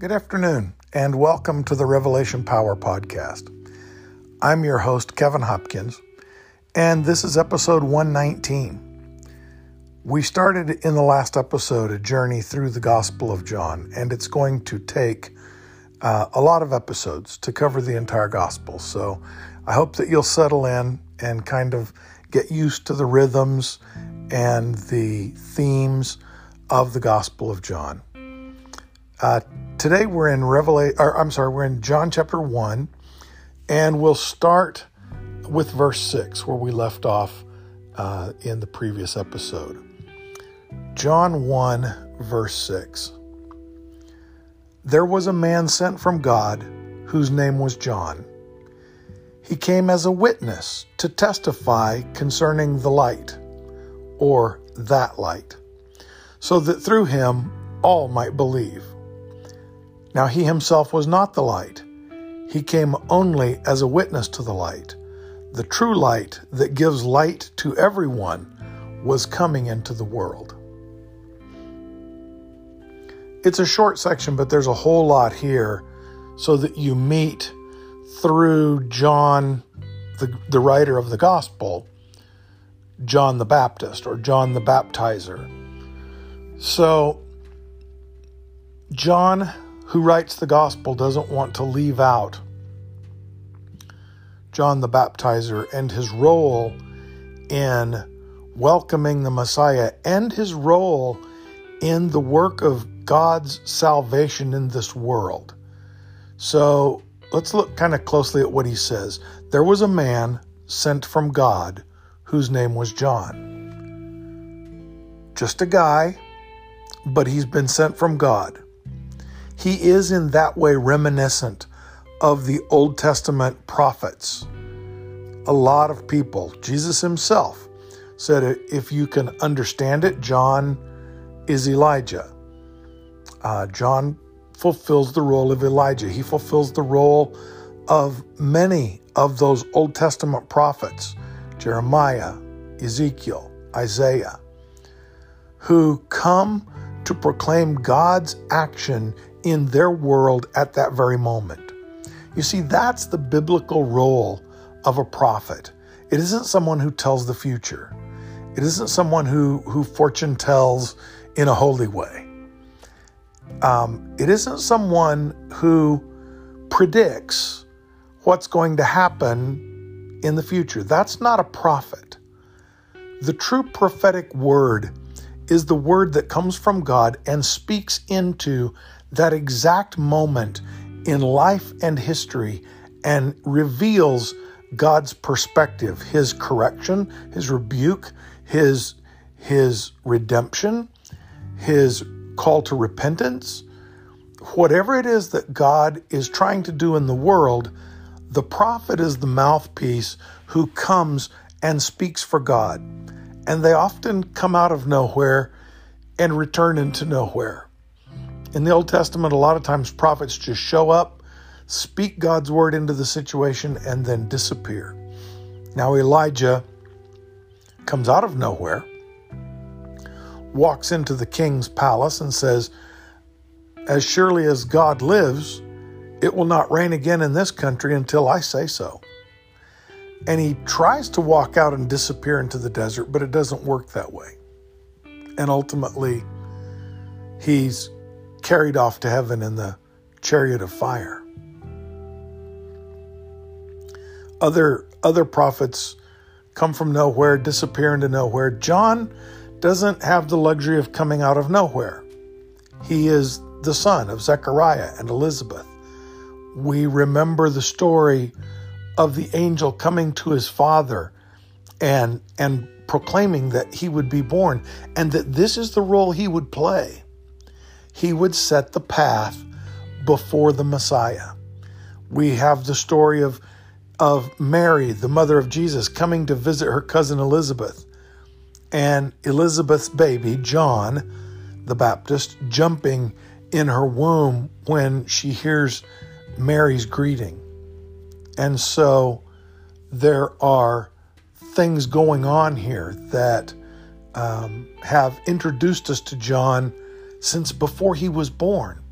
Good afternoon, and welcome to the Revelation Power Podcast. I'm your host, Kevin Hopkins, and this is episode 119. We started in the last episode a journey through the Gospel of John, and it's going to take uh, a lot of episodes to cover the entire Gospel. So I hope that you'll settle in and kind of get used to the rhythms and the themes of the Gospel of John. Uh, today we're in Revelation, I'm sorry, we're in John chapter 1, and we'll start with verse 6, where we left off uh, in the previous episode. John 1, verse 6. There was a man sent from God whose name was John. He came as a witness to testify concerning the light, or that light, so that through him all might believe. Now he himself was not the light, he came only as a witness to the light. The true light that gives light to everyone was coming into the world. It's a short section, but there's a whole lot here so that you meet through John, the, the writer of the gospel, John the Baptist or John the Baptizer. So, John, who writes the gospel, doesn't want to leave out John the Baptizer and his role in welcoming the Messiah and his role in the work of God's salvation in this world. So let's look kind of closely at what he says. There was a man sent from God whose name was John. Just a guy, but he's been sent from God. He is in that way reminiscent of the Old Testament prophets. A lot of people, Jesus himself said, if you can understand it, John is Elijah. Uh, John fulfills the role of Elijah. He fulfills the role of many of those Old Testament prophets Jeremiah, Ezekiel, Isaiah, who come to proclaim God's action in their world at that very moment. You see, that's the biblical role of a prophet. It isn't someone who tells the future. It isn't someone who, who fortune tells in a holy way. Um, it isn't someone who predicts what's going to happen in the future. That's not a prophet. The true prophetic word is the word that comes from God and speaks into that exact moment in life and history and reveals God's perspective, his correction, his rebuke, his his redemption, his call to repentance, whatever it is that God is trying to do in the world, the prophet is the mouthpiece who comes and speaks for God. And they often come out of nowhere and return into nowhere. In the Old Testament, a lot of times prophets just show up, speak God's word into the situation, and then disappear. Now, Elijah comes out of nowhere, walks into the king's palace, and says, As surely as God lives, it will not rain again in this country until I say so. And he tries to walk out and disappear into the desert, but it doesn't work that way. And ultimately, he's carried off to heaven in the chariot of fire. Other, other prophets come from nowhere, disappear into nowhere. John doesn't have the luxury of coming out of nowhere. He is the son of Zechariah and Elizabeth we remember the story of the angel coming to his father and and proclaiming that he would be born and that this is the role he would play. He would set the path before the Messiah. We have the story of of Mary, the mother of Jesus, coming to visit her cousin Elizabeth. And Elizabeth's baby, John the Baptist, jumping in her womb when she hears Mary's greeting. And so there are things going on here that um, have introduced us to John since before he was born.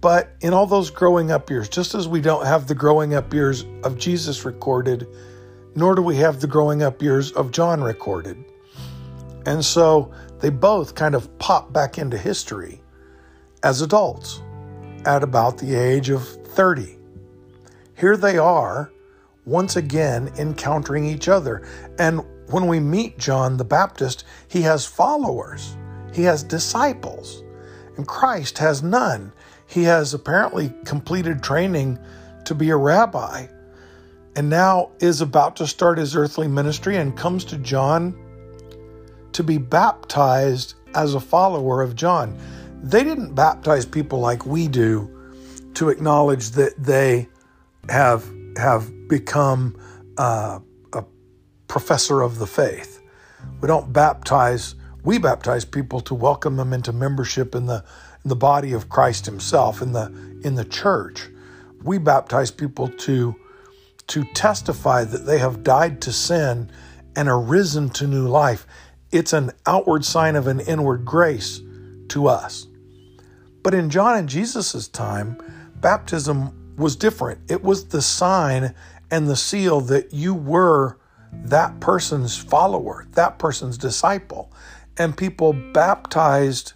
But in all those growing up years, just as we don't have the growing up years of Jesus recorded, nor do we have the growing up years of John recorded. And so they both kind of pop back into history as adults at about the age of 30. Here they are once again encountering each other. And when we meet John the Baptist, he has followers, he has disciples, and Christ has none. He has apparently completed training to be a rabbi and now is about to start his earthly ministry and comes to John to be baptized as a follower of John. They didn't baptize people like we do to acknowledge that they have have become uh, a professor of the faith. We don't baptize. We baptize people to welcome them into membership in the in the body of Christ Himself in the in the church. We baptize people to to testify that they have died to sin and arisen to new life. It's an outward sign of an inward grace to us. But in John and Jesus' time, baptism was different. It was the sign and the seal that you were that person's follower, that person's disciple. And people baptized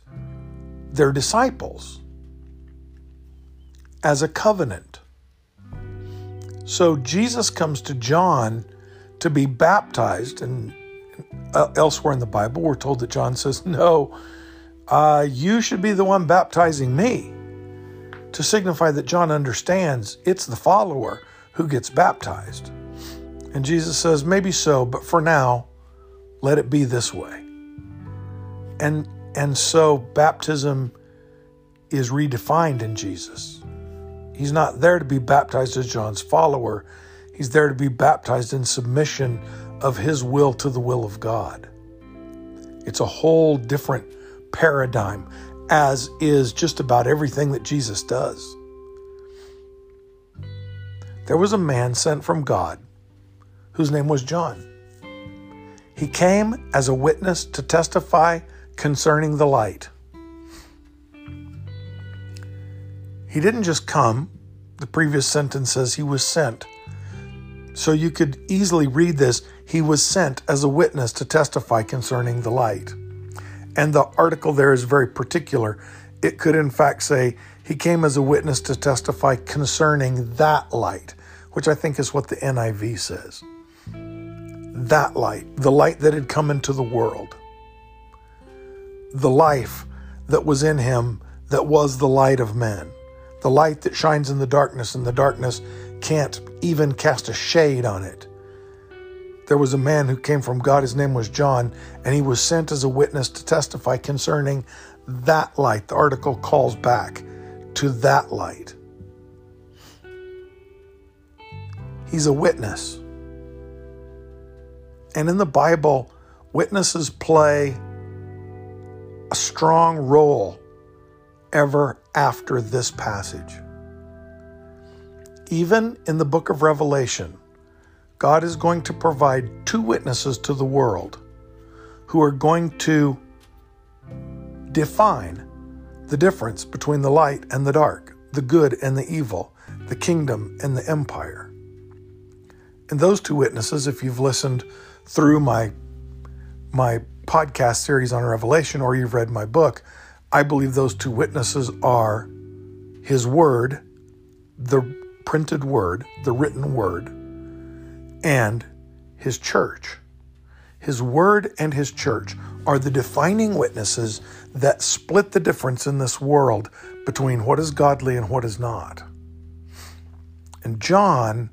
their disciples as a covenant. So Jesus comes to John to be baptized, and uh, elsewhere in the Bible, we're told that John says, No, uh, you should be the one baptizing me, to signify that John understands it's the follower who gets baptized. And Jesus says, Maybe so, but for now, let it be this way. And, and so baptism is redefined in Jesus. He's not there to be baptized as John's follower. He's there to be baptized in submission of his will to the will of God. It's a whole different paradigm, as is just about everything that Jesus does. There was a man sent from God whose name was John. He came as a witness to testify concerning the light. He didn't just come, the previous sentence says he was sent. So you could easily read this he was sent as a witness to testify concerning the light. And the article there is very particular. It could, in fact, say he came as a witness to testify concerning that light, which I think is what the NIV says. That light, the light that had come into the world, the life that was in him that was the light of men the light that shines in the darkness, and the darkness can't even cast a shade on it. There was a man who came from God, his name was John, and he was sent as a witness to testify concerning that light. The article calls back to that light. He's a witness. And in the Bible, witnesses play a strong role ever after this passage. Even in the book of Revelation, God is going to provide two witnesses to the world who are going to define the difference between the light and the dark, the good and the evil, the kingdom and the empire. And those two witnesses, if you've listened through my my podcast series on Revelation or you've read my book, I believe those two witnesses are His Word, the printed Word, the written Word, and His church. His Word and His church are the defining witnesses that split the difference in this world between what is godly and what is not. And John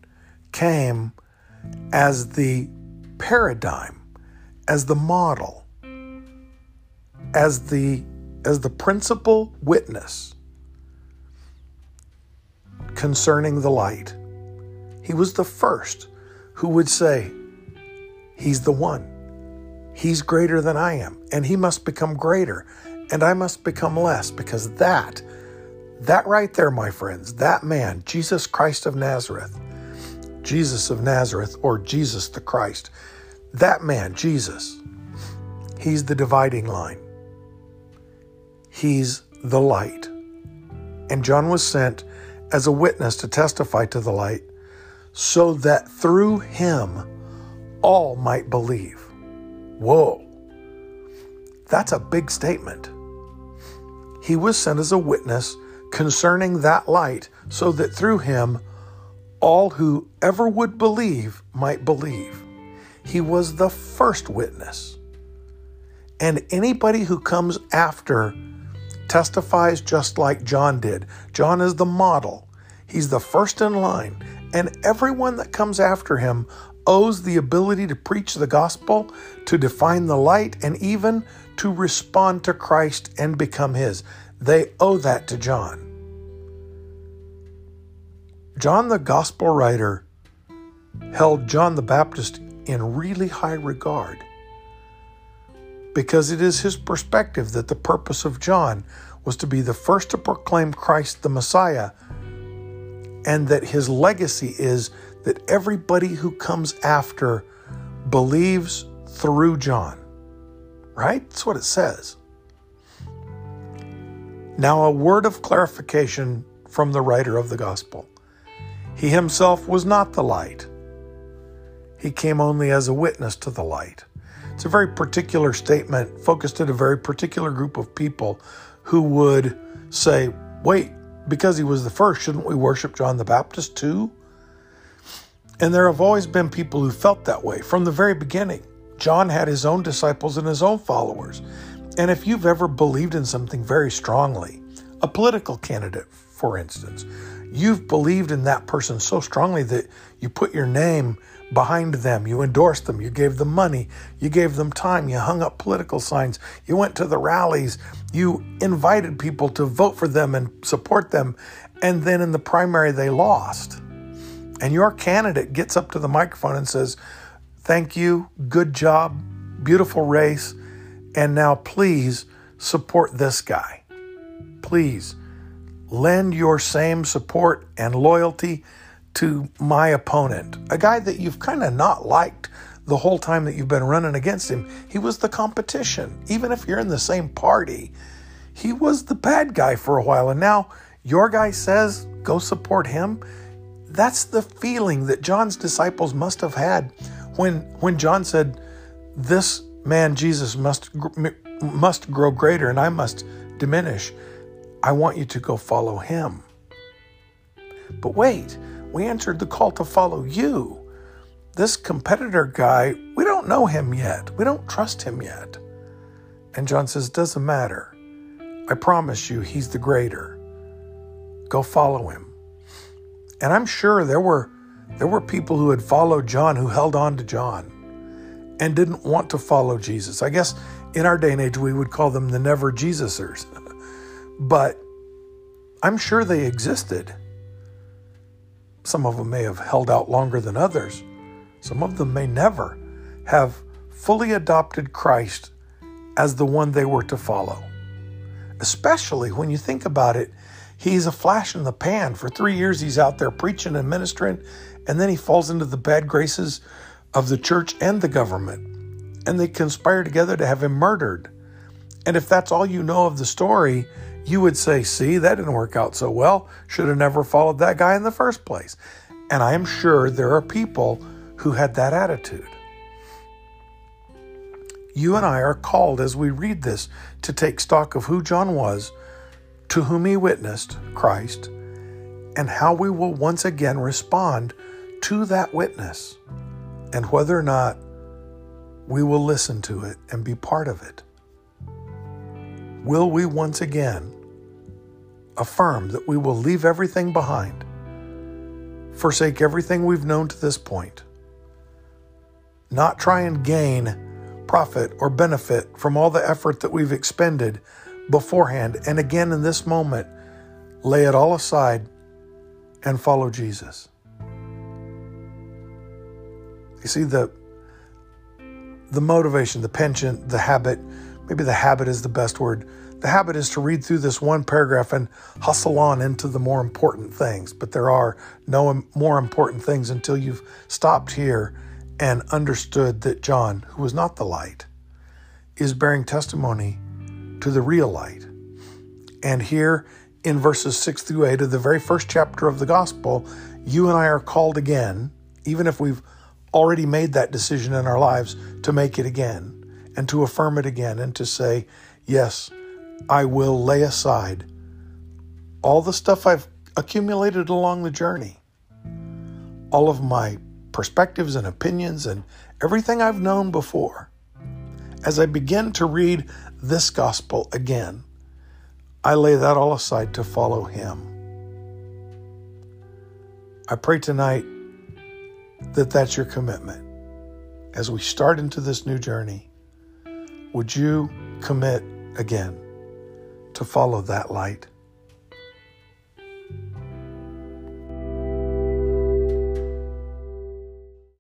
came as the paradigm, as the model, as the as the principal witness concerning the light. He was the first who would say, He's the one. He's greater than I am, and He must become greater, and I must become less, because that, that right there, my friends, that man, Jesus Christ of Nazareth, Jesus of Nazareth, or Jesus the Christ, that man, Jesus, he's the dividing line. He's the light. And John was sent as a witness to testify to the light, so that through him all might believe. Whoa, that's a big statement. He was sent as a witness concerning that light, so that through him all who ever would believe might believe. He was the first witness. And anybody who comes after testifies just like John did. John is the model, he's the first in line. And everyone that comes after him owes the ability to preach the gospel, to define the light, and even to respond to Christ and become his. They owe that to John. John the gospel writer held John the Baptist in really high regard because it is his perspective that the purpose of John was to be the first to proclaim Christ the Messiah, and that his legacy is that everybody who comes after believes through John. Right? That's what it says. Now, a word of clarification from the writer of the gospel. He himself was not the light. He came only as a witness to the light. It's a very particular statement focused at a very particular group of people who would say, wait, because he was the first, shouldn't we worship John the Baptist too? And there have always been people who felt that way from the very beginning. John had his own disciples and his own followers. And if you've ever believed in something very strongly, a political candidate, for instance, you've believed in that person so strongly that you put your name behind them, you endorsed them, you gave them money, you gave them time, you hung up political signs, you went to the rallies, you invited people to vote for them and support them, and then in the primary they lost. And your candidate gets up to the microphone and says, Thank you, good job, beautiful race, and now please support this guy. Please lend your same support and loyalty to my opponent, a guy that you've kind of not liked the whole time that you've been running against him. He was the competition. Even if you're in the same party, he was the bad guy for a while. And now your guy says, go support him. That's the feeling that John's disciples must have had when, when John said, This man, Jesus, must, must grow greater and I must diminish. I want you to go follow him. But wait, we answered the call to follow you. This competitor guy, we don't know him yet. We don't trust him yet. And John says, Doesn't matter. I promise you, he's the greater. Go follow him. And I'm sure there were there were people who had followed John who held on to John and didn't want to follow Jesus. I guess in our day and age we would call them the never Jesusers. But I'm sure they existed. Some of them may have held out longer than others. Some of them may never have fully adopted Christ as the one they were to follow. Especially when you think about it, he's a flash in the pan. For three years, he's out there preaching and ministering, and then he falls into the bad graces of the church and the government. And they conspire together to have him murdered. And if that's all you know of the story, you would say, see, that didn't work out so well. Should have never followed that guy in the first place. And I am sure there are people who had that attitude. You and I are called as we read this to take stock of who John was, to whom he witnessed, Christ, and how we will once again respond to that witness, and whether or not we will listen to it and be part of it. Will we once again affirm that we will leave everything behind, forsake everything we've known to this point, not try and gain profit or benefit from all the effort that we've expended beforehand, and again in this moment, lay it all aside and follow Jesus. You see, the, the motivation, the penchant, the habit, maybe the habit is the best word. The habit is to read through this one paragraph and hustle on into the more important things, but there are no more important things until you've stopped here and understood that John, who was not the light, is bearing testimony to the real light. And here in verses 6 through 8 of the very first chapter of the gospel, you and I are called again, even if we've already made that decision in our lives, to make it again and to affirm it again and to say, Yes, I will lay aside all the stuff I've accumulated along the journey, all of my perspectives and opinions and everything I've known before. As I begin to read this gospel again, I lay that all aside to follow Him. I pray tonight that that's your commitment. As we start into this new journey, would you commit again to follow that light?